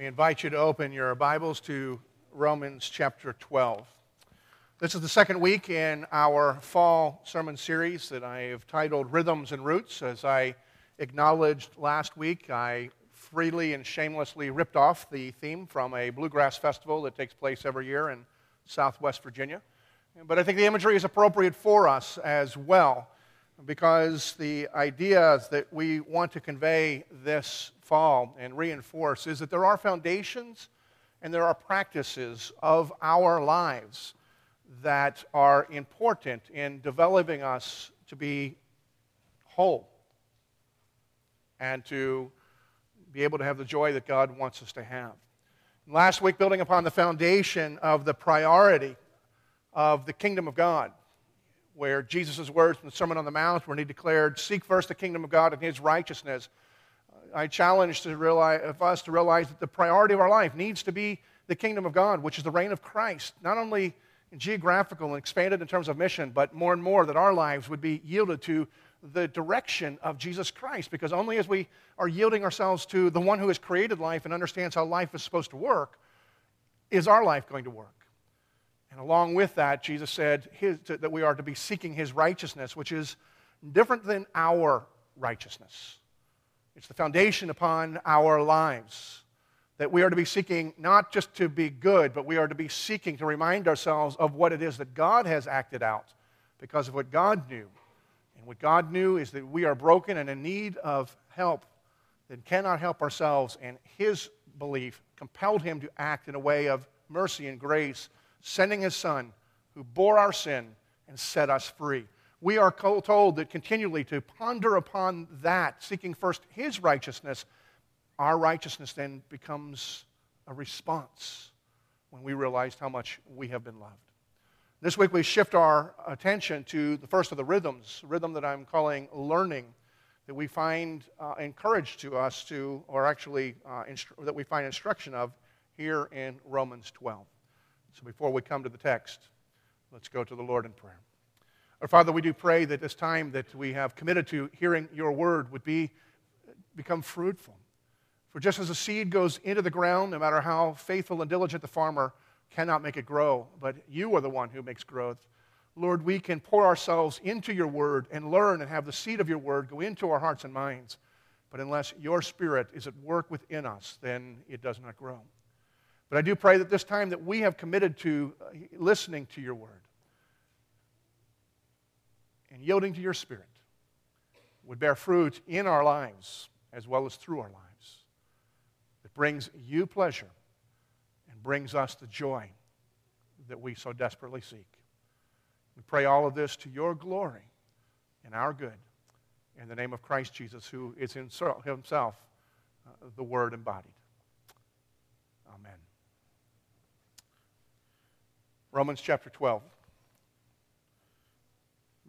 We invite you to open your Bibles to Romans chapter 12. This is the second week in our fall sermon series that I have titled Rhythms and Roots. As I acknowledged last week, I freely and shamelessly ripped off the theme from a bluegrass festival that takes place every year in southwest Virginia. But I think the imagery is appropriate for us as well because the ideas that we want to convey this fall and reinforce is that there are foundations and there are practices of our lives that are important in developing us to be whole and to be able to have the joy that God wants us to have. Last week, building upon the foundation of the priority of the kingdom of God, where Jesus' words from the Sermon on the Mount, when he declared, Seek first the kingdom of God and his righteousness. I challenge to realize, of us to realize that the priority of our life needs to be the kingdom of God, which is the reign of Christ, not only geographical and expanded in terms of mission, but more and more that our lives would be yielded to the direction of Jesus Christ. Because only as we are yielding ourselves to the one who has created life and understands how life is supposed to work, is our life going to work. And along with that, Jesus said his, that we are to be seeking his righteousness, which is different than our righteousness. It's the foundation upon our lives. That we are to be seeking not just to be good, but we are to be seeking to remind ourselves of what it is that God has acted out because of what God knew. And what God knew is that we are broken and in need of help, that cannot help ourselves. And his belief compelled him to act in a way of mercy and grace sending his son who bore our sin and set us free. We are told that continually to ponder upon that, seeking first his righteousness. Our righteousness then becomes a response when we realize how much we have been loved. This week we shift our attention to the first of the rhythms, rhythm that I'm calling learning, that we find uh, encouraged to us to, or actually uh, instru- that we find instruction of here in Romans 12. So before we come to the text, let's go to the Lord in prayer. Our Father, we do pray that this time that we have committed to hearing your word would be, become fruitful. For just as a seed goes into the ground, no matter how faithful and diligent the farmer, cannot make it grow, but you are the one who makes growth. Lord, we can pour ourselves into your word and learn and have the seed of your word go into our hearts and minds. But unless your spirit is at work within us, then it does not grow. But I do pray that this time that we have committed to uh, listening to your word and yielding to your spirit would bear fruit in our lives as well as through our lives that brings you pleasure and brings us the joy that we so desperately seek. We pray all of this to your glory and our good in the name of Christ Jesus, who is himself uh, the Word embodied. Amen. Romans chapter 12,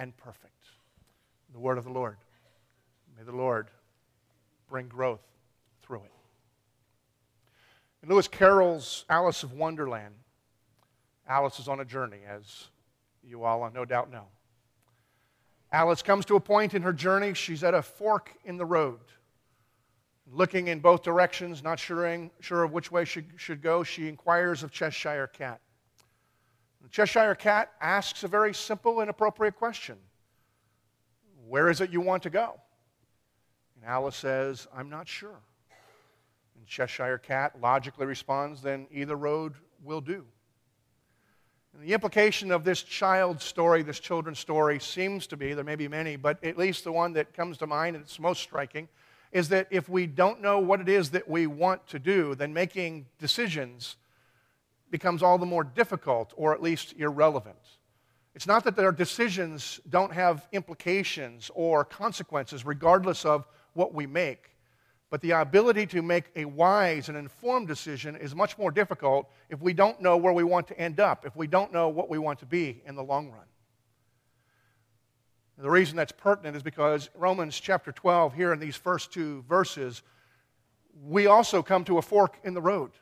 and perfect. The word of the Lord. May the Lord bring growth through it. In Lewis Carroll's Alice of Wonderland, Alice is on a journey, as you all no doubt know. Alice comes to a point in her journey, she's at a fork in the road. Looking in both directions, not sure, sure of which way she should go, she inquires of Cheshire Cat. The Cheshire Cat asks a very simple and appropriate question Where is it you want to go? And Alice says, I'm not sure. And Cheshire Cat logically responds, Then either road will do. And the implication of this child's story, this children's story, seems to be there may be many, but at least the one that comes to mind and it's most striking is that if we don't know what it is that we want to do, then making decisions becomes all the more difficult or at least irrelevant. It's not that their decisions don't have implications or consequences regardless of what we make, But the ability to make a wise and informed decision is much more difficult if we don't know where we want to end up, if we don't know what we want to be in the long run. The reason that's pertinent is because Romans chapter 12, here in these first two verses, we also come to a fork in the road.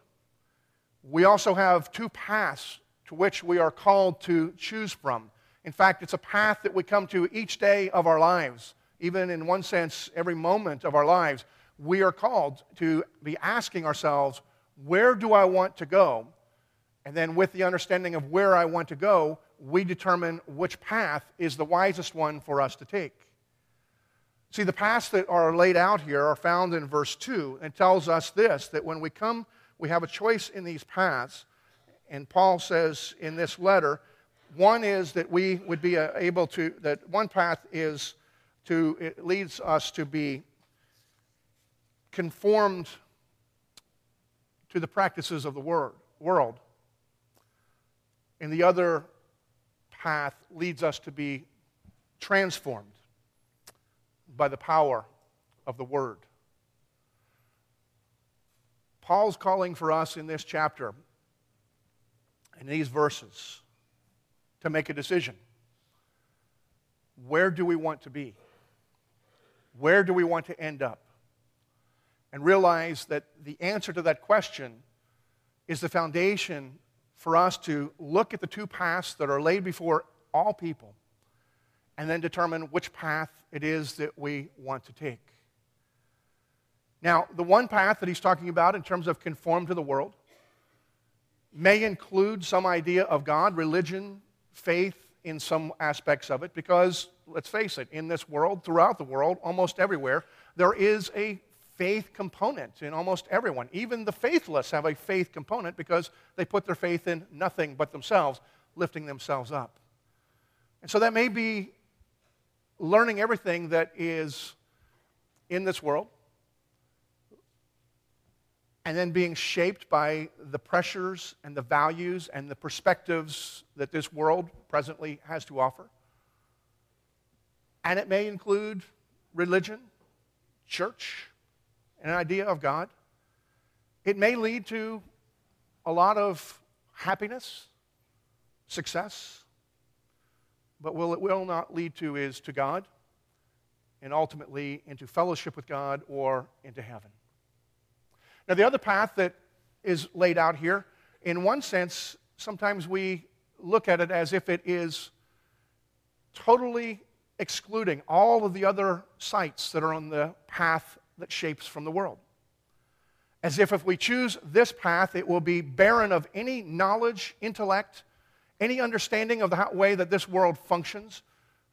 We also have two paths to which we are called to choose from. In fact, it's a path that we come to each day of our lives, even in one sense, every moment of our lives. We are called to be asking ourselves, where do I want to go? And then, with the understanding of where I want to go, we determine which path is the wisest one for us to take. See, the paths that are laid out here are found in verse 2 and tells us this that when we come, we have a choice in these paths. And Paul says in this letter, one is that we would be uh, able to, that one path is to, it leads us to be conformed to the practices of the world. And the other path leads us to be transformed by the power of the Word. Paul's calling for us in this chapter, in these verses, to make a decision. Where do we want to be? Where do we want to end up? And realize that the answer to that question is the foundation for us to look at the two paths that are laid before all people and then determine which path it is that we want to take. Now, the one path that he's talking about in terms of conform to the world may include some idea of God, religion, faith in some aspects of it, because let's face it, in this world, throughout the world, almost everywhere, there is a faith component in almost everyone. Even the faithless have a faith component because they put their faith in nothing but themselves, lifting themselves up. And so that may be learning everything that is in this world and then being shaped by the pressures and the values and the perspectives that this world presently has to offer. And it may include religion, church, an idea of God. It may lead to a lot of happiness, success, but what it will not lead to is to God and ultimately into fellowship with God or into heaven. Now, the other path that is laid out here, in one sense, sometimes we look at it as if it is totally excluding all of the other sites that are on the path that shapes from the world. As if if we choose this path, it will be barren of any knowledge, intellect, any understanding of the way that this world functions.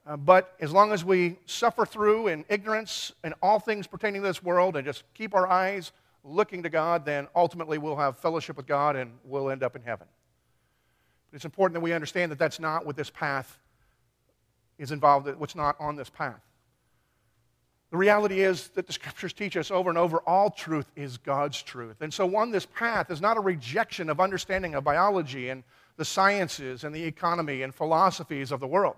Uh, but as long as we suffer through in ignorance and all things pertaining to this world and just keep our eyes looking to God, then ultimately we'll have fellowship with God and we'll end up in heaven. But it's important that we understand that that's not what this path is involved, what's not on this path. The reality is that the scriptures teach us over and over all truth is God's truth. And so, on this path is not a rejection of understanding of biology and the sciences and the economy and philosophies of the world.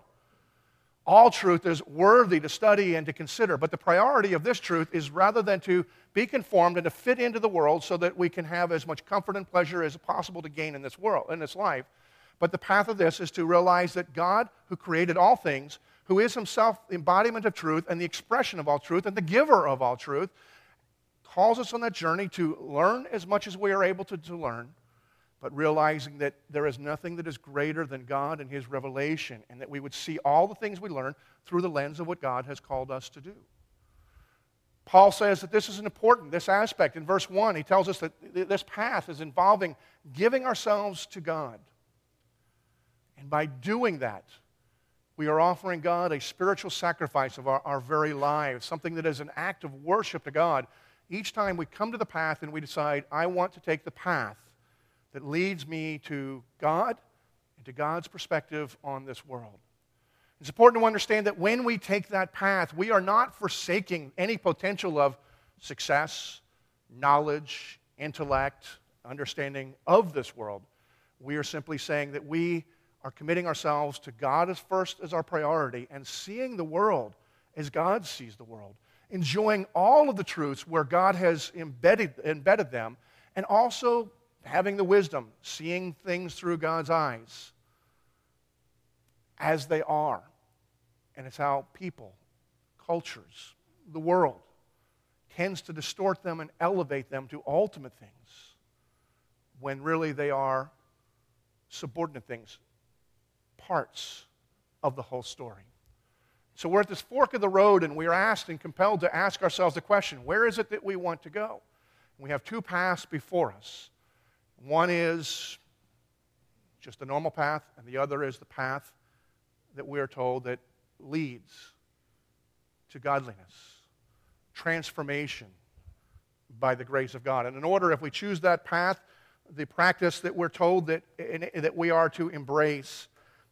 All truth is worthy to study and to consider, but the priority of this truth is rather than to be conformed and to fit into the world so that we can have as much comfort and pleasure as possible to gain in this world, in this life. But the path of this is to realize that God, who created all things, who is himself the embodiment of truth and the expression of all truth and the giver of all truth, calls us on that journey to learn as much as we are able to, to learn, but realizing that there is nothing that is greater than God and his revelation, and that we would see all the things we learn through the lens of what God has called us to do. Paul says that this is an important, this aspect. In verse 1, he tells us that this path is involving giving ourselves to God. And by doing that, we are offering God a spiritual sacrifice of our, our very lives, something that is an act of worship to God. Each time we come to the path and we decide, I want to take the path that leads me to God and to God's perspective on this world. It's important to understand that when we take that path, we are not forsaking any potential of success, knowledge, intellect, understanding of this world. We are simply saying that we are committing ourselves to God as first as our priority and seeing the world as God sees the world enjoying all of the truths where God has embedded, embedded them, and also having the wisdom, seeing things through God's eyes as they are. And it's how people, cultures, the world tends to distort them and elevate them to ultimate things when really they are subordinate things, parts of the whole story. So we're at this fork of the road, and we are asked and compelled to ask ourselves the question where is it that we want to go? We have two paths before us. One is just a normal path, and the other is the path that we are told that leads to godliness, transformation by the grace of God. And in order, if we choose that path, the practice that we're told that, that we are to embrace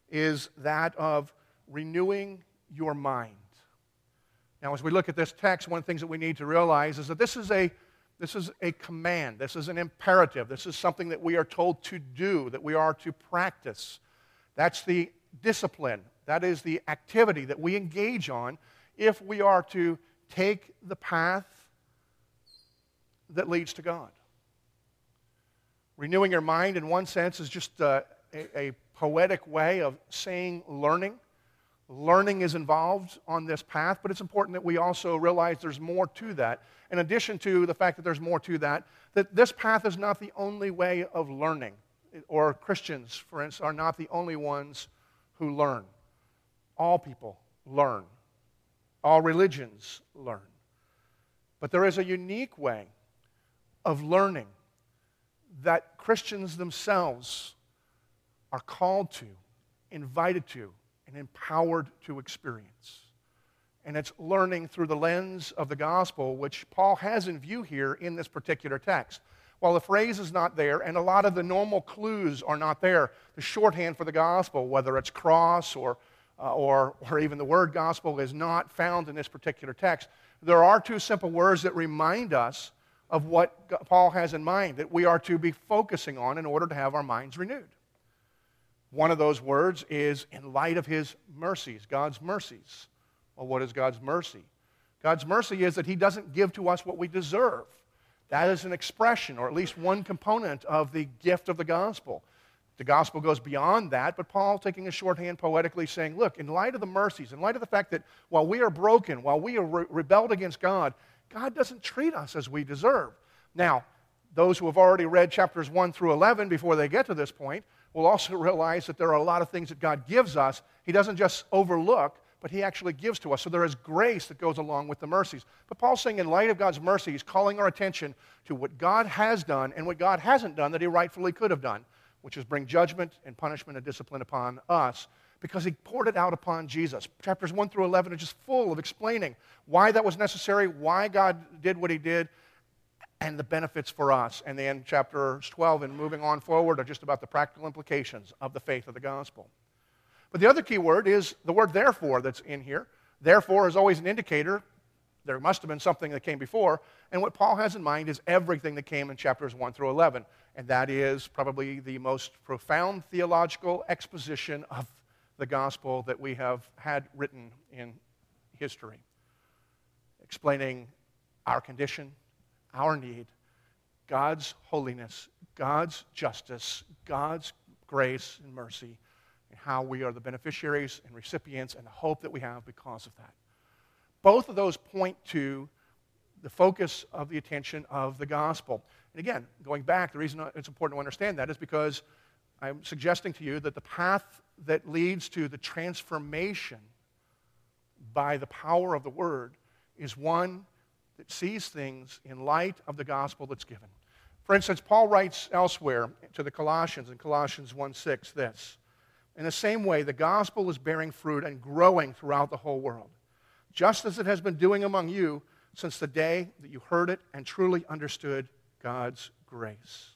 is that of renewing your mind. Now, as we look at this text, one of the things that we need to realize is that this is a, this is a command, this is an imperative, this is something that we are told to do, that we are to practice. That's the discipline, that is the activity that we engage on if we are to take the path that leads to God. Renewing your mind, in one sense, is just a, a, a poetic way of saying learning. Learning is involved on this path, but it's important that we also realize there's more to that. In addition to the fact that there's more to that, that this path is not the only way of learning, or Christians, for instance, are not the only ones who learn. All people learn, all religions learn. But there is a unique way of learning that Christians themselves are called to, invited to, and empowered to experience. And it's learning through the lens of the gospel, which Paul has in view here in this particular text. While the phrase is not there, and a lot of the normal clues are not there, the shorthand for the gospel, whether it's cross or, uh, or, or even the word gospel, is not found in this particular text. There are two simple words that remind us of what Paul has in mind that we are to be focusing on in order to have our minds renewed. One of those words is in light of his mercies, God's mercies. Well, what is God's mercy? God's mercy is that he doesn't give to us what we deserve. That is an expression, or at least one component of the gift of the gospel. The gospel goes beyond that, but Paul, taking a shorthand poetically, saying, Look, in light of the mercies, in light of the fact that while we are broken, while we are re- rebelled against God, God doesn't treat us as we deserve. Now, those who have already read chapters 1 through 11 before they get to this point will also realize that there are a lot of things that God gives us. He doesn't just overlook, but He actually gives to us. So there is grace that goes along with the mercies. But Paul's saying, in light of God's mercy, He's calling our attention to what God has done and what God hasn't done that He rightfully could have done, which is bring judgment and punishment and discipline upon us because he poured it out upon Jesus. Chapters 1 through 11 are just full of explaining why that was necessary, why God did what he did, and the benefits for us. And then chapters 12 and moving on forward are just about the practical implications of the faith of the gospel. But the other key word is the word therefore that's in here. Therefore is always an indicator. There must have been something that came before. And what Paul has in mind is everything that came in chapters 1 through 11. And that is probably the most profound theological exposition of the gospel that we have had written in history, explaining our condition, our need, God's holiness, God's justice, God's grace and mercy, and how we are the beneficiaries and recipients and the hope that we have because of that. Both of those point to the focus of the attention of the gospel. And again, going back, the reason it's important to understand that is because I'm suggesting to you that the path that leads to the transformation by the power of the Word is one that sees things in light of the gospel that's given. For instance, Paul writes elsewhere to the Colossians in Colossians 1 6 this In the same way, the gospel is bearing fruit and growing throughout the whole world, just as it has been doing among you since the day that you heard it and truly understood God's grace.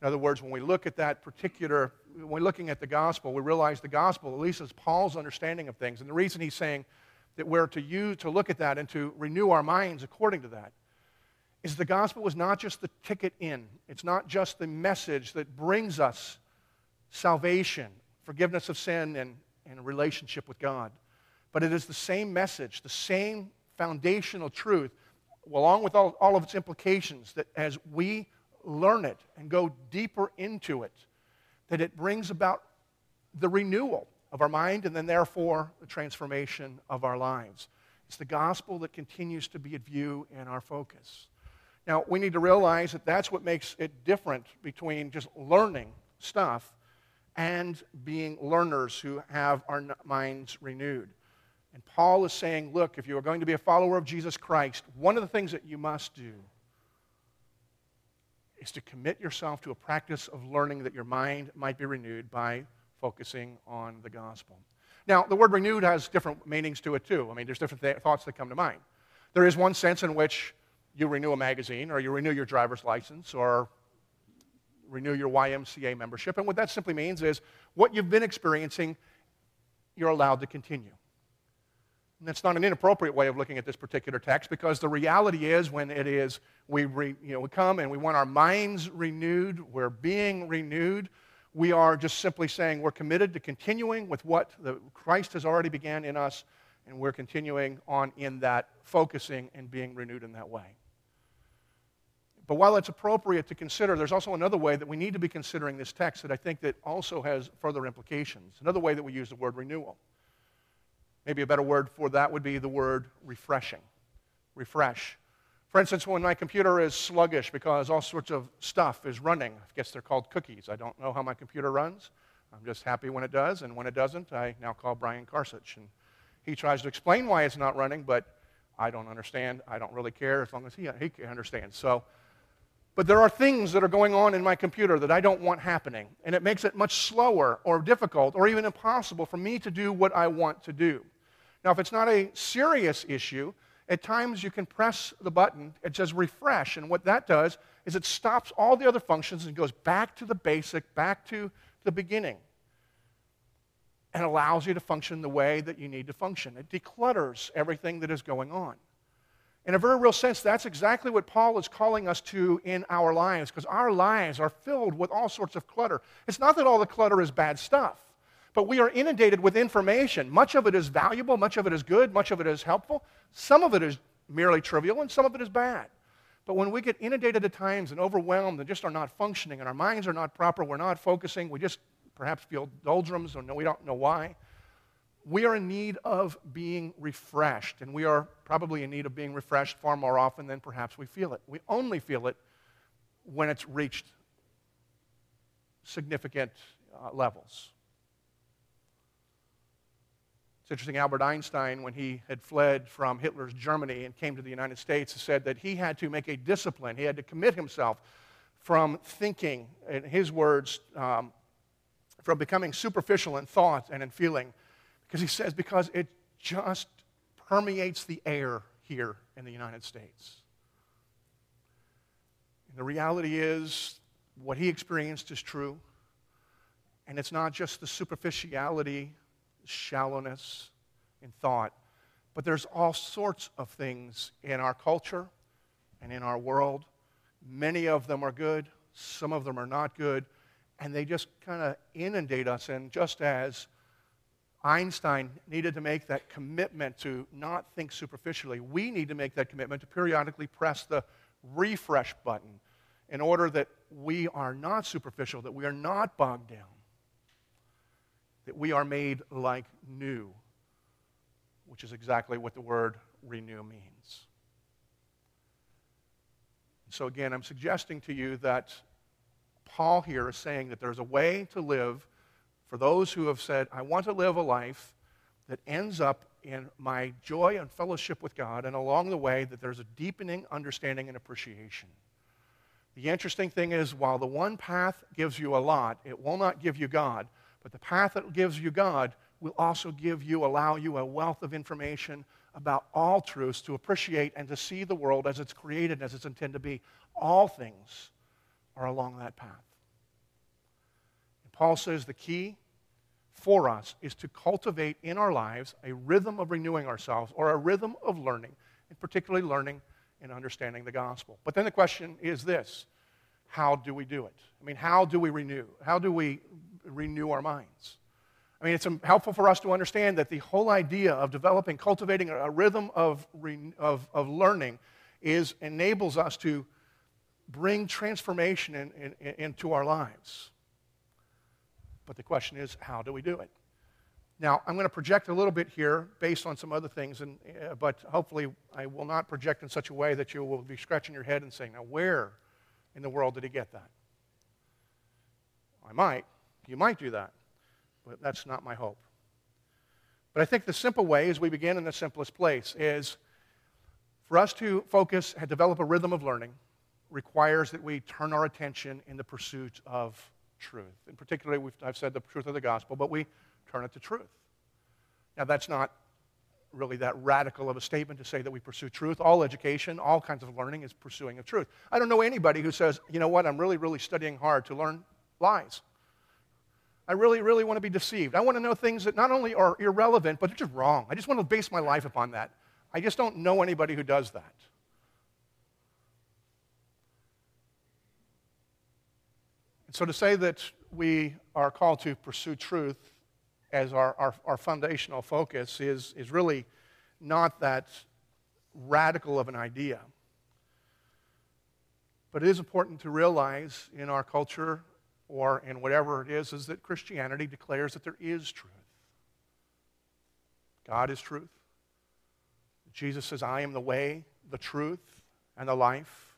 In other words, when we look at that particular, when we're looking at the gospel, we realize the gospel, at least is Paul's understanding of things. And the reason he's saying that we're to use, to look at that and to renew our minds according to that is the gospel is not just the ticket in. It's not just the message that brings us salvation, forgiveness of sin, and, and a relationship with God. But it is the same message, the same foundational truth, along with all, all of its implications, that as we learn it and go deeper into it, that it brings about the renewal of our mind and then, therefore, the transformation of our lives. It's the gospel that continues to be at view and our focus. Now, we need to realize that that's what makes it different between just learning stuff and being learners who have our minds renewed. And Paul is saying, look, if you are going to be a follower of Jesus Christ, one of the things that you must do is to commit yourself to a practice of learning that your mind might be renewed by focusing on the gospel. Now, the word renewed has different meanings to it, too. I mean, there's different th- thoughts that come to mind. There is one sense in which you renew a magazine, or you renew your driver's license, or renew your YMCA membership. And what that simply means is what you've been experiencing, you're allowed to continue. And that's not an inappropriate way of looking at this particular text because the reality is when it is we, re, you know, we come and we want our minds renewed, we're being renewed, we are just simply saying we're committed to continuing with what the, Christ has already began in us, and we're continuing on in that, focusing and being renewed in that way. But while it's appropriate to consider, there's also another way that we need to be considering this text that I think that also has further implications. Another way that we use the word renewal. Maybe a better word for that would be the word refreshing. Refresh. For instance, when my computer is sluggish because all sorts of stuff is running, I guess they're called cookies. I don't know how my computer runs. I'm just happy when it does, and when it doesn't, I now call Brian Karsich. And he tries to explain why it's not running, but I don't understand. I don't really care as long as he, he understands. So, but there are things that are going on in my computer that I don't want happening, and it makes it much slower or difficult or even impossible for me to do what I want to do. Now, if it's not a serious issue, at times you can press the button, it says refresh, and what that does is it stops all the other functions and goes back to the basic, back to the beginning, and allows you to function the way that you need to function. It declutters everything that is going on. In a very real sense, that's exactly what Paul is calling us to in our lives, because our lives are filled with all sorts of clutter. It's not that all the clutter is bad stuff, but we are inundated with information. Much of it is valuable, much of it is good, much of it is helpful. Some of it is merely trivial, and some of it is bad. But when we get inundated at times and overwhelmed and just are not functioning, and our minds are not proper, we're not focusing, we just perhaps feel doldrums or no, we don't know why, we are in need of being refreshed. And we are probably in need of being refreshed far more often than perhaps we feel it. We only feel it when it's reached significant uh, levels. It's interesting, Albert Einstein, when he had fled from Hitler's Germany and came to the United States, said that he had to make a discipline. He had to commit himself from thinking, in his words, um, from becoming superficial in thought and in feeling. Because he says, because it just permeates the air here in the United States. And the reality is, what he experienced is true. And it's not just the superficiality shallowness in thought. But there's all sorts of things in our culture and in our world. Many of them are good, some of them are not good, and they just kind of inundate us. And just as Einstein needed to make that commitment to not think superficially, we need to make that commitment to periodically press the refresh button in order that we are not superficial, that we are not bogged down that we are made like new, which is exactly what the word renew means. So, again, I'm suggesting to you that Paul here is saying that there's a way to live for those who have said, I want to live a life that ends up in my joy and fellowship with God, and along the way, that there's a deepening understanding and appreciation. The interesting thing is, while the one path gives you a lot, it will not give you God. But the path that gives you God will also give you, allow you a wealth of information about all truths to appreciate and to see the world as it's created, as it's intended to be. All things are along that path. And Paul says the key for us is to cultivate in our lives a rhythm of renewing ourselves or a rhythm of learning, and particularly learning and understanding the gospel. But then the question is this how do we do it? I mean, how do we renew? How do we renew our minds. I mean, it's helpful for us to understand that the whole idea of developing, cultivating a rhythm of, of, of learning is enables us to bring transformation in, in, into our lives. But the question is, how do we do it? Now, I'm going to project a little bit here based on some other things, and, uh, but hopefully I will not project in such a way that you will be scratching your head and saying, now, where in the world did he get that? I might. You might do that, but that's not my hope. But I think the simple way, as we begin in the simplest place, is for us to focus and develop a rhythm of learning requires that we turn our attention in the pursuit of truth. In particular, I've said the truth of the gospel, but we turn it to truth. Now, that's not really that radical of a statement to say that we pursue truth. All education, all kinds of learning is pursuing of truth. I don't know anybody who says, you know what, I'm really, really studying hard to learn lies. I really, really want to be deceived. I want to know things that not only are irrelevant, but they're just wrong. I just want to base my life upon that. I just don't know anybody who does that. And so to say that we are called to pursue truth as our, our, our foundational focus is, is really not that radical of an idea. But it is important to realize in our culture or in whatever it is, is that Christianity declares that there is truth. God is truth. Jesus says, I am the way, the truth, and the life.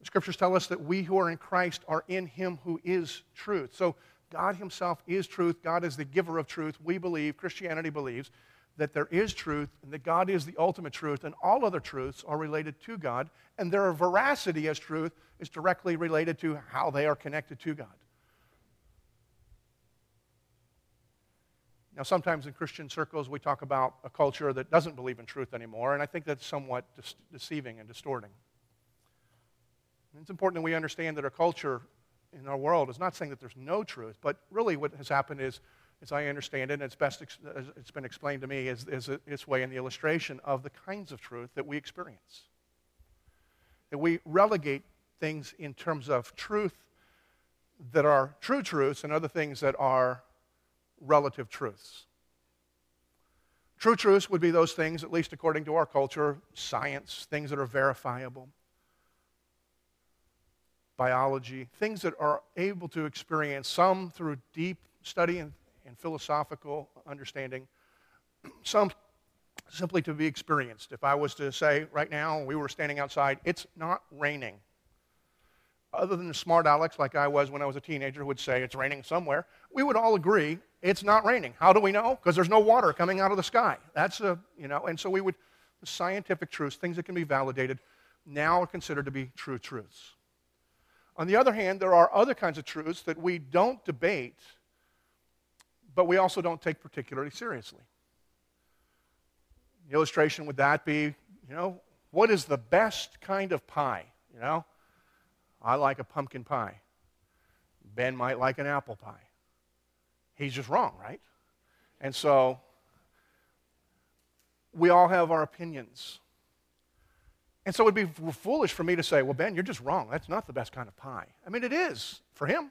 The scriptures tell us that we who are in Christ are in him who is truth. So God Himself is truth. God is the giver of truth. We believe, Christianity believes, that there is truth and that God is the ultimate truth, and all other truths are related to God, and their veracity as truth is directly related to how they are connected to God. Now, sometimes in Christian circles, we talk about a culture that doesn't believe in truth anymore, and I think that's somewhat de- deceiving and distorting. And it's important that we understand that our culture in our world is not saying that there's no truth, but really what has happened is, as I understand it, and it's best ex- it's been explained to me, is, is its way in the illustration of the kinds of truth that we experience. That we relegate things in terms of truth that are true truths and other things that are relative truths. True truths would be those things, at least according to our culture, science, things that are verifiable biology, things that are able to experience, some through deep study and, and philosophical understanding, some simply to be experienced. If I was to say right now, we were standing outside, it's not raining. Other than the smart Alex, like I was when I was a teenager, would say it's raining somewhere, we would all agree it's not raining. How do we know? Because there's no water coming out of the sky. That's a, you know, and so we would, scientific truths, things that can be validated, now are considered to be true truths. On the other hand, there are other kinds of truths that we don't debate, but we also don't take particularly seriously. The illustration would that be, you know, what is the best kind of pie? You know, I like a pumpkin pie. Ben might like an apple pie. He's just wrong, right? And so we all have our opinions. And so it would be foolish for me to say, well, Ben, you're just wrong. That's not the best kind of pie. I mean, it is for him.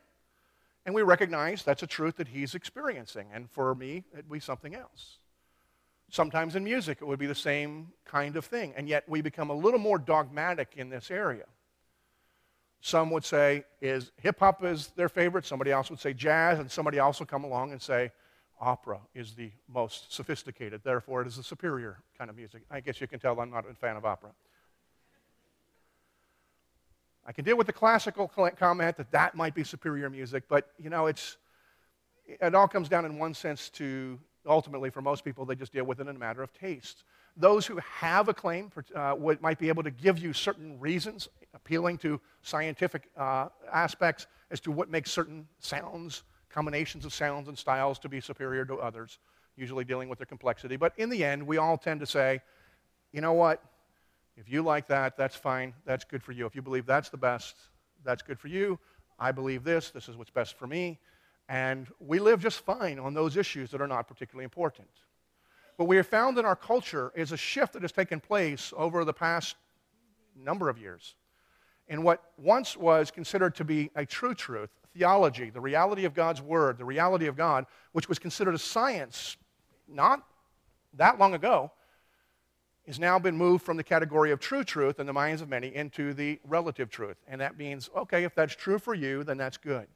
And we recognize that's a truth that he's experiencing. And for me, it'd be something else. Sometimes in music, it would be the same kind of thing. And yet we become a little more dogmatic in this area. Some would say is hip hop is their favorite. Somebody else would say jazz, and somebody else will come along and say opera is the most sophisticated. Therefore, it is the superior kind of music. I guess you can tell I'm not a fan of opera. I can deal with the classical comment that that might be superior music, but you know, it's, it all comes down in one sense to ultimately, for most people, they just deal with it in a matter of taste. Those who have a claim for, uh, might be able to give you certain reasons, appealing to scientific uh, aspects as to what makes certain sounds, combinations of sounds and styles to be superior to others, usually dealing with their complexity. But in the end, we all tend to say, you know what? If you like that, that's fine. That's good for you. If you believe that's the best, that's good for you. I believe this. This is what's best for me. And we live just fine on those issues that are not particularly important. But we have found in our culture is a shift that has taken place over the past number of years. In what once was considered to be a true truth, theology, the reality of God's Word, the reality of God, which was considered a science not that long ago, has now been moved from the category of true truth in the minds of many into the relative truth. And that means, okay, if that's true for you, then that's good.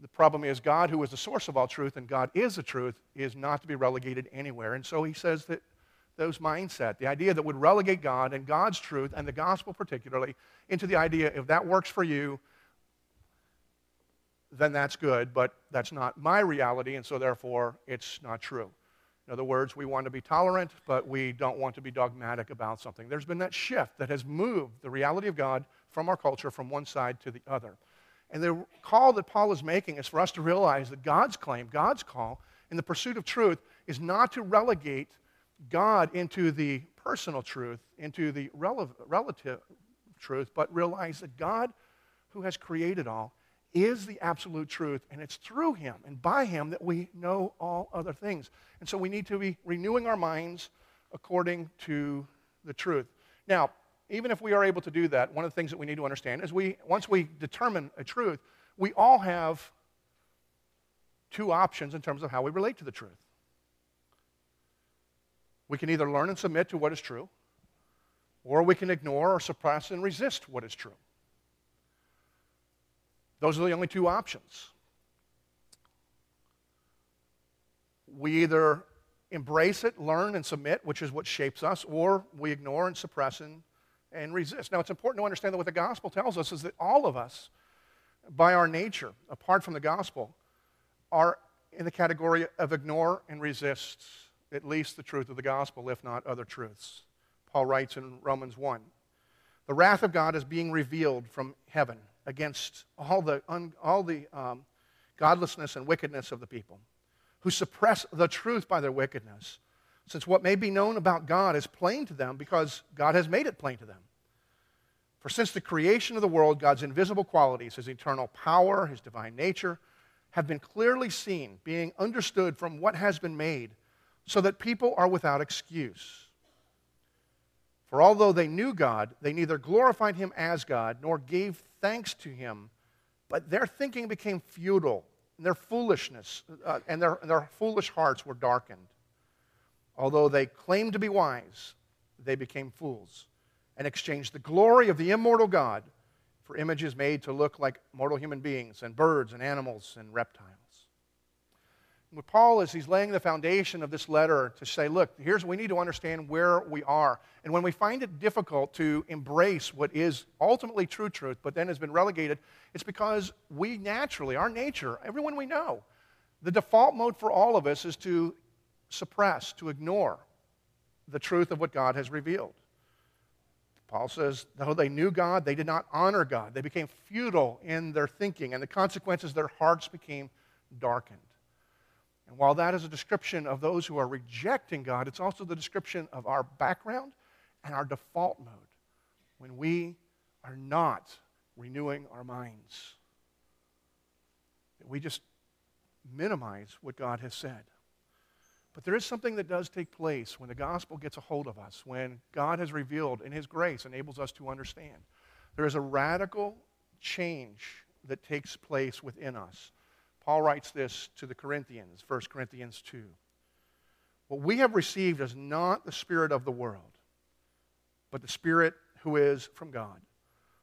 The problem is, God, who is the source of all truth, and God is the truth, is not to be relegated anywhere. And so he says that those mindset, the idea that would relegate God and God's truth, and the gospel particularly, into the idea if that works for you, then that's good, but that's not my reality, and so therefore it's not true. In other words, we want to be tolerant, but we don't want to be dogmatic about something. There's been that shift that has moved the reality of God from our culture from one side to the other. And the call that Paul is making is for us to realize that God's claim, God's call in the pursuit of truth is not to relegate God into the personal truth, into the relative truth, but realize that God, who has created all, is the absolute truth, and it's through him and by him that we know all other things. And so we need to be renewing our minds according to the truth. Now, even if we are able to do that, one of the things that we need to understand is we once we determine a truth, we all have two options in terms of how we relate to the truth. We can either learn and submit to what is true, or we can ignore or suppress and resist what is true. Those are the only two options. We either embrace it, learn, and submit, which is what shapes us, or we ignore and suppress and, and resist. Now, it's important to understand that what the gospel tells us is that all of us, by our nature, apart from the gospel, are in the category of ignore and resist at least the truth of the gospel, if not other truths. Paul writes in Romans 1 The wrath of God is being revealed from heaven against all the, un, all the um, godlessness and wickedness of the people who suppress the truth by their wickedness, since what may be known about God is plain to them because God has made it plain to them. For since the creation of the world, God's invisible qualities, his eternal power, his divine nature, have been clearly seen, being understood from what has been made, so that people are without excuse. For although they knew God, they neither glorified him as God nor gave thanks to him, but their thinking became futile, and their foolishness uh, and their, their foolish hearts were darkened. Although they claimed to be wise, they became fools and exchanged the glory of the immortal God for images made to look like mortal human beings and birds and animals and reptiles. What Paul is, he's laying the foundation of this letter to say, look, here's we need to understand where we are. And when we find it difficult to embrace what is ultimately true truth, but then has been relegated, it's because we naturally, our nature, everyone we know, the default mode for all of us is to suppress, to ignore the truth of what God has revealed. Paul says, though they knew God, they did not honor God. They became futile in their thinking, and the consequences, their hearts became darkened. And while that is a description of those who are rejecting God, it's also the description of our background and our default mode when we are not renewing our minds. We just minimize what God has said. But there is something that does take place when the gospel gets a hold of us, when God has revealed in His grace enables us to understand. There is a radical change that takes place within us Paul writes this to the Corinthians, 1 Corinthians 2. What we have received is not the Spirit of the world, but the Spirit who is from God,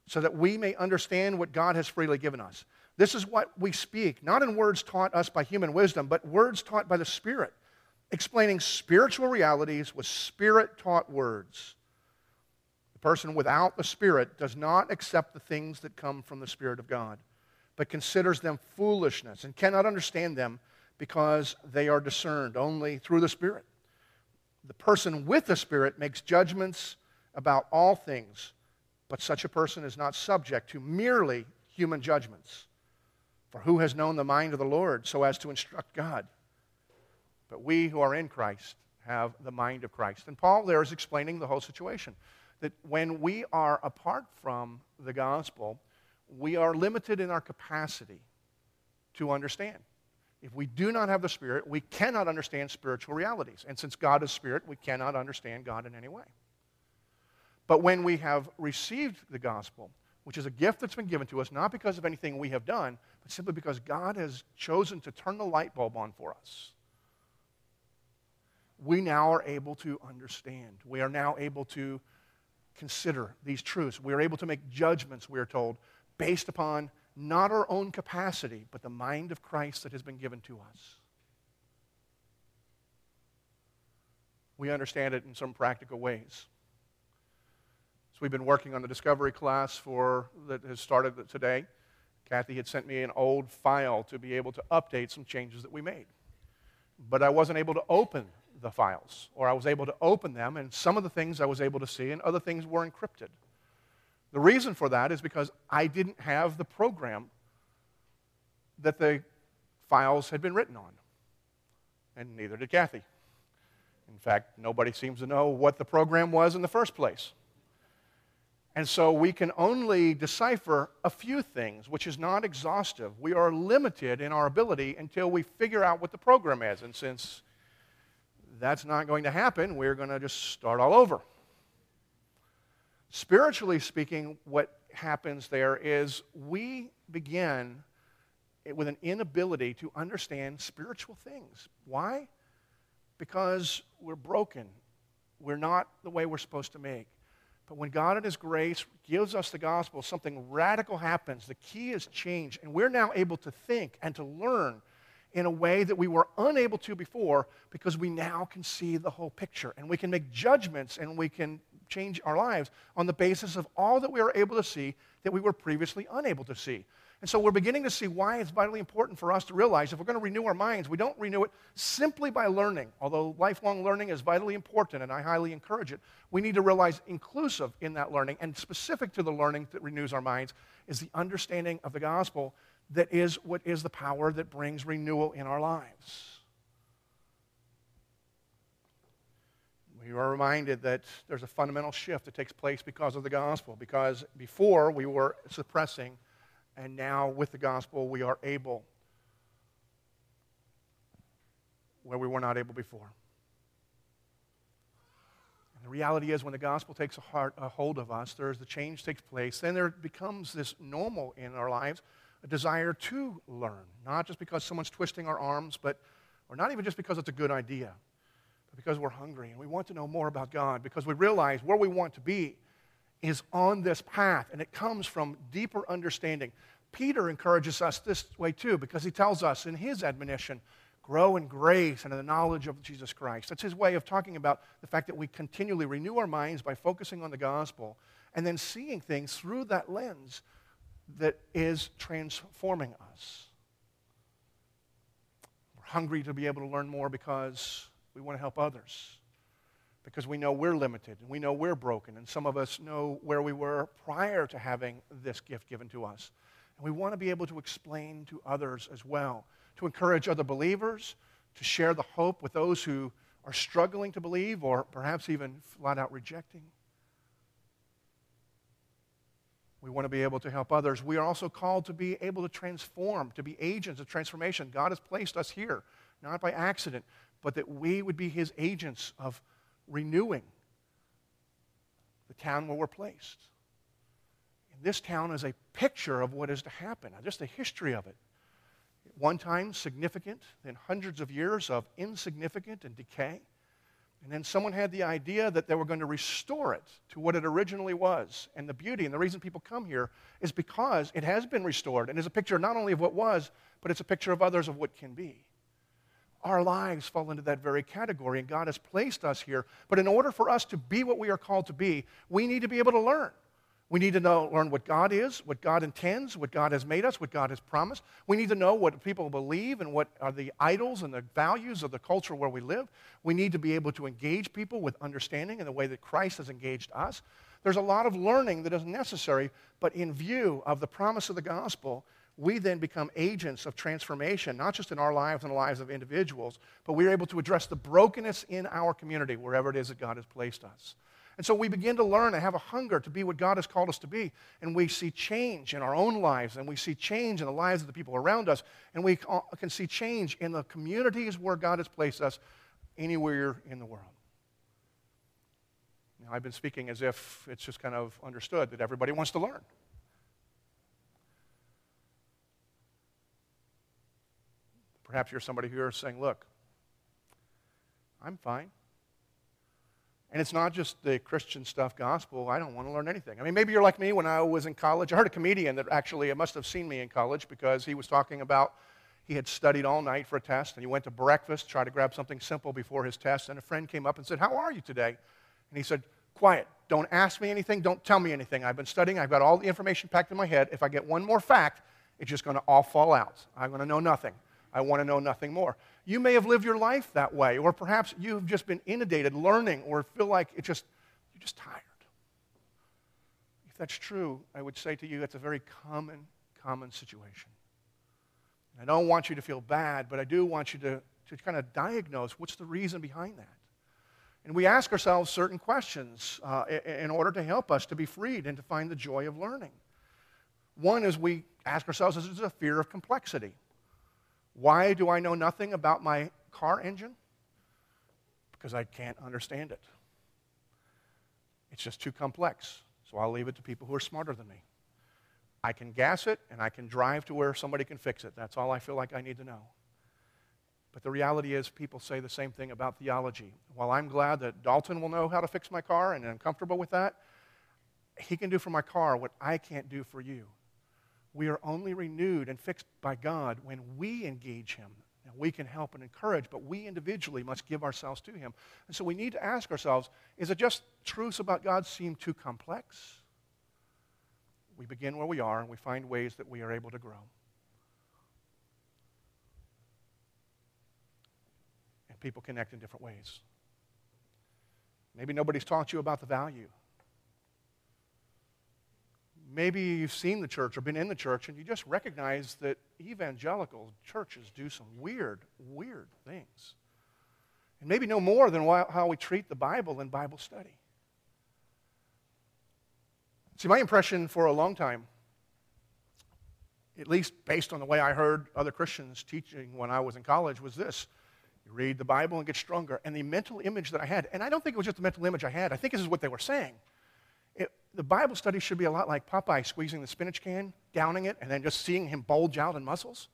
so that we may understand what God has freely given us. This is what we speak, not in words taught us by human wisdom, but words taught by the Spirit, explaining spiritual realities with Spirit taught words. The person without the Spirit does not accept the things that come from the Spirit of God but considers them foolishness and cannot understand them because they are discerned only through the Spirit. The person with the Spirit makes judgments about all things, but such a person is not subject to merely human judgments. For who has known the mind of the Lord so as to instruct God? But we who are in Christ have the mind of Christ. And Paul there is explaining the whole situation that when we are apart from the gospel, we are limited in our capacity to understand. If we do not have the Spirit, we cannot understand spiritual realities. And since God is Spirit, we cannot understand God in any way. But when we have received the gospel, which is a gift that's been given to us, not because of anything we have done, but simply because God has chosen to turn the light bulb on for us. We now are able to understand. We are now able to consider these truths. We are able to make judgments, we are told, based upon not our own capacity, but the mind of Christ that has been given to us. We understand it in some practical ways. So we've been working on the discovery class for that has started today. Kathy had sent me an old file to be able to update some changes that we made. But I wasn't able to open the files, or I was able to open them, and some of the things I was able to see, and other things were encrypted. The reason for that is because I didn't have the program that the files had been written on, and neither did Kathy. In fact, nobody seems to know what the program was in the first place. And so we can only decipher a few things, which is not exhaustive. We are limited in our ability until we figure out what the program is. And since that's not going to happen, we're going to just start all over. Spiritually speaking, what happens there is we begin with an inability to understand spiritual things. Why? Because we're broken. We're not the way we're supposed to make. But when God in His grace gives us the gospel, something radical happens. The key is change, and we're now able to think and to learn in a way that we were unable to before because we now can see the whole picture and we can make judgments and we can change our lives on the basis of all that we are able to see that we were previously unable to see. And so we're beginning to see why it's vitally important for us to realize if we're going to renew our minds, we don't renew it simply by learning. Although lifelong learning is vitally important and I highly encourage it, we need to realize inclusive in that learning and specific to the learning that renews our minds is the understanding of the gospel that is what is the power that brings renewal in our lives. We are reminded that there's a fundamental shift that takes place because of the gospel, because before we were suppressing and now, with the gospel, we are able where we were not able before. And the reality is, when the gospel takes a, heart, a hold of us, there's the change takes place. Then there becomes this normal in our lives, a desire to learn, not just because someone's twisting our arms, but or not even just because it's a good idea, but because we're hungry and we want to know more about God, because we realize where we want to be is on this path, and it comes from deeper understanding. Peter encourages us this way too, because he tells us in his admonition, grow in grace and in the knowledge of Jesus Christ. That's his way of talking about the fact that we continually renew our minds by focusing on the gospel and then seeing things through that lens that is transforming us. We're hungry to be able to learn more because we want to help others because we know we're limited and we know we're broken, and some of us know where we were prior to having this gift given to us. And we want to be able to explain to others as well, to encourage other believers, to share the hope with those who are struggling to believe or perhaps even flat out rejecting. We want to be able to help others. We are also called to be able to transform, to be agents of transformation. God has placed us here, not by accident, but that we would be His agents of renewing the town where we're placed. And this town is a picture of what is to happen, uh, just the history of it. one time significant, then hundreds of years of insignificant and decay. And then someone had the idea that they were going to restore it to what it originally was. And the beauty and the reason people come here is because it has been restored and is a picture not only of what was, but it's a picture of others of what can be our lives fall into that very category, and God has placed us here. But in order for us to be what we are called to be, we need to be able to learn. We need to know, learn what God is, what God intends, what God has made us, what God has promised. We need to know what people believe and what are the idols and the values of the culture where we live. We need to be able to engage people with understanding in the way that Christ has engaged us. There's a lot of learning that is necessary, but in view of the promise of the gospel, we then become agents of transformation, not just in our lives and the lives of individuals, but we're able to address the brokenness in our community, wherever it is that God has placed us. And so we begin to learn and have a hunger to be what God has called us to be. And we see change in our own lives, and we see change in the lives of the people around us, and we can see change in the communities where God has placed us anywhere in the world. Now, I've been speaking as if it's just kind of understood that everybody wants to learn. Perhaps you're somebody here saying, Look, I'm fine. And it's not just the Christian stuff, gospel. I don't want to learn anything. I mean, maybe you're like me when I was in college. I heard a comedian that actually uh, must have seen me in college because he was talking about he had studied all night for a test and he went to breakfast, tried to grab something simple before his test, and a friend came up and said, How are you today? And he said, Quiet. Don't ask me anything. Don't tell me anything. I've been studying. I've got all the information packed in my head. If I get one more fact, it's just going to all fall out. I'm going to know nothing. I want to know nothing more. You may have lived your life that way, or perhaps you've just been inundated learning or feel like it's just, you're just tired. If that's true, I would say to you, it's a very common, common situation. I don't want you to feel bad, but I do want you to, to kind of diagnose what's the reason behind that. And we ask ourselves certain questions uh, in order to help us to be freed and to find the joy of learning. One is we ask ourselves, is it a fear of complexity? Why do I know nothing about my car engine? Because I can't understand it. It's just too complex, so I'll leave it to people who are smarter than me. I can gas it and I can drive to where somebody can fix it. That's all I feel like I need to know. But the reality is, people say the same thing about theology. While I'm glad that Dalton will know how to fix my car and I'm comfortable with that, he can do for my car what I can't do for you. We are only renewed and fixed by God when we engage Him. And we can help and encourage, but we individually must give ourselves to Him. And so we need to ask ourselves is it just truths about God seem too complex? we begin where we are and we find ways that we are able to grow. And people connect in different ways. Maybe nobody's taught you about the value. Maybe you've seen the church or been in the church and you just recognize that evangelical churches do some weird, weird things. And maybe no more than how we treat the Bible in Bible study. See, my impression for a long time, at least based on the way I heard other Christians teaching when I was in college, was this. You read the Bible and get stronger. And the mental image that I had, and I don't think it was just the mental image I had, I think this is what they were saying. The Bible study should be a lot like Popeye squeezing the spinach can, downing it, and then just seeing him bulge out in muscles.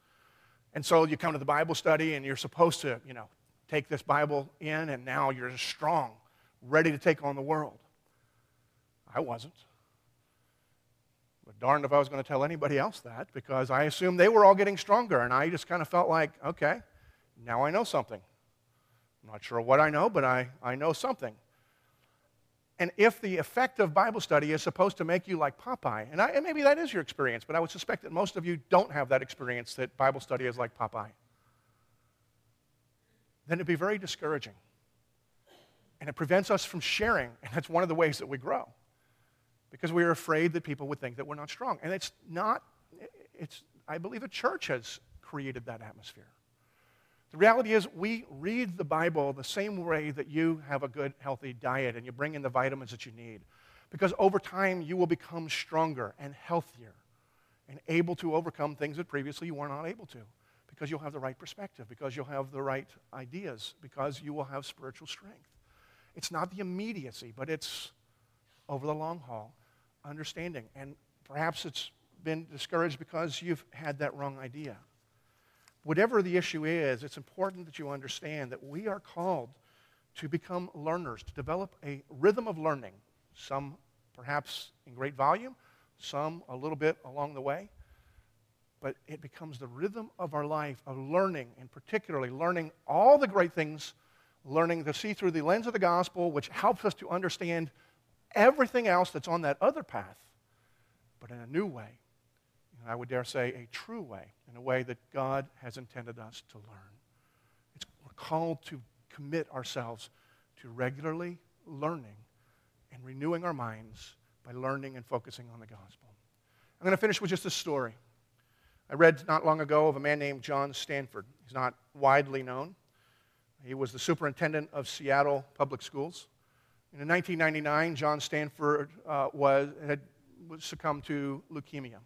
And so you come to the Bible study and you're supposed to, you know, take this Bible in, and now you're strong, ready to take on the world. I wasn't. But darned if I was going to tell anybody else that because I assumed they were all getting stronger. And I just kind of felt like, okay, now I know something. I'm not sure what I know, but I, I know something. And if the effect of Bible study is supposed to make you like Popeye, and, I, and maybe that is your experience, but I would suspect that most of you don't have that experience that Bible study is like Popeye, then it'd be very discouraging. And it prevents us from sharing, and that's one of the ways that we grow because we are afraid that people would think that we're not strong. And it's not, it's, I believe the church has created that atmosphere. The reality is, we read the Bible the same way that you have a good, healthy diet and you bring in the vitamins that you need. Because over time, you will become stronger and healthier and able to overcome things that previously you were not able to. Because you'll have the right perspective, because you'll have the right ideas, because you will have spiritual strength. It's not the immediacy, but it's over the long haul understanding. And perhaps it's been discouraged because you've had that wrong idea. Whatever the issue is, it's important that you understand that we are called to become learners, to develop a rhythm of learning, some perhaps in great volume, some a little bit along the way. But it becomes the rhythm of our life of learning, and particularly learning all the great things, learning to see through the lens of the gospel, which helps us to understand everything else that's on that other path, but in a new way. And I would dare say a true way, in a way that God has intended us to learn. It's, we're called to commit ourselves to regularly learning and renewing our minds by learning and focusing on the gospel. I'm going to finish with just a story. I read not long ago of a man named John Stanford. He's not widely known. He was the superintendent of Seattle Public Schools. And In 1999, John Stanford uh, was, had succumbed to leukemia.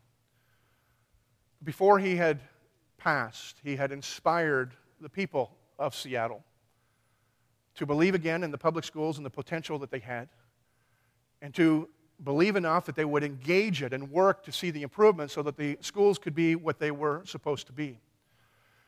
Before he had passed, he had inspired the people of Seattle to believe again in the public schools and the potential that they had, and to believe enough that they would engage it and work to see the improvement so that the schools could be what they were supposed to be.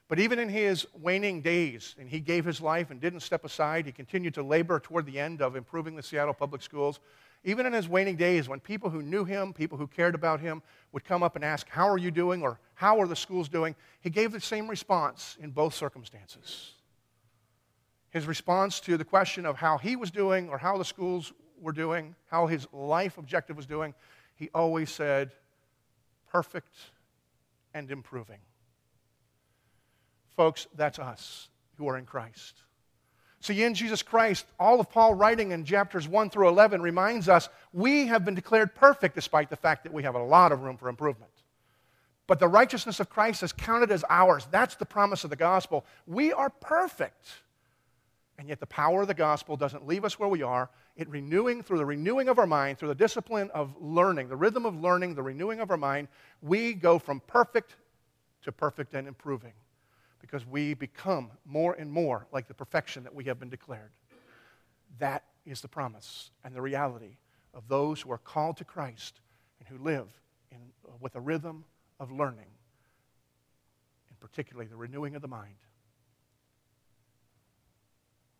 But even in his waning days, and he gave his life and didn't step aside, he continued to labor toward the end of improving the Seattle public schools. Even in his waning days, when people who knew him, people who cared about him, would come up and ask, How are you doing? or How are the schools doing? He gave the same response in both circumstances. His response to the question of how he was doing or how the schools were doing, how his life objective was doing, he always said, Perfect and improving. Folks, that's us who are in Christ. See, in Jesus Christ, all of Paul writing in chapters 1 through 11 reminds us we have been declared perfect despite the fact that we have a lot of room for improvement. But the righteousness of Christ is counted as ours. That's the promise of the gospel. We are perfect. And yet the power of the gospel doesn't leave us where we are. It renewing through the renewing of our mind, through the discipline of learning, the rhythm of learning, the renewing of our mind, we go from perfect to perfect and improving because we become more and more like the perfection that we have been declared. That is the promise and the reality of those who are called to Christ and who live in, uh, with a rhythm of learning, and particularly the renewing of the mind,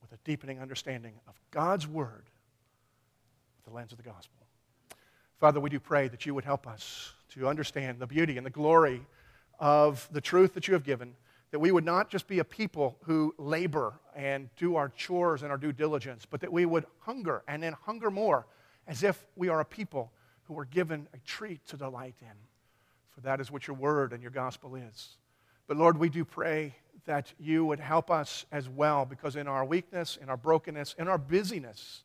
with a deepening understanding of God's Word with the lens of the gospel. Father, we do pray that you would help us to understand the beauty and the glory of the truth that you have given that we would not just be a people who labor and do our chores and our due diligence, but that we would hunger and then hunger more as if we are a people who are given a treat to delight in. For that is what your word and your gospel is. But Lord, we do pray that you would help us as well, because in our weakness, in our brokenness, in our busyness,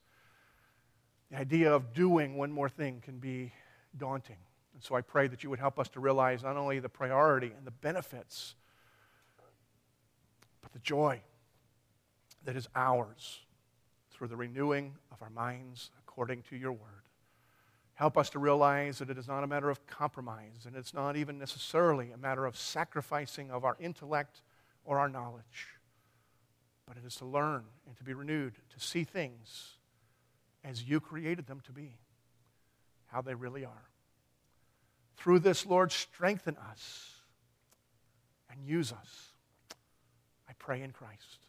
the idea of doing one more thing can be daunting. And so I pray that you would help us to realize not only the priority and the benefits the joy that is ours through the renewing of our minds according to your word. Help us to realize that it is not a matter of compromise, and it's not even necessarily a matter of sacrificing of our intellect or our knowledge, but it is to learn and to be renewed, to see things as you created them to be, how they really are. Through this, Lord, strengthen us and use us pray in Christ.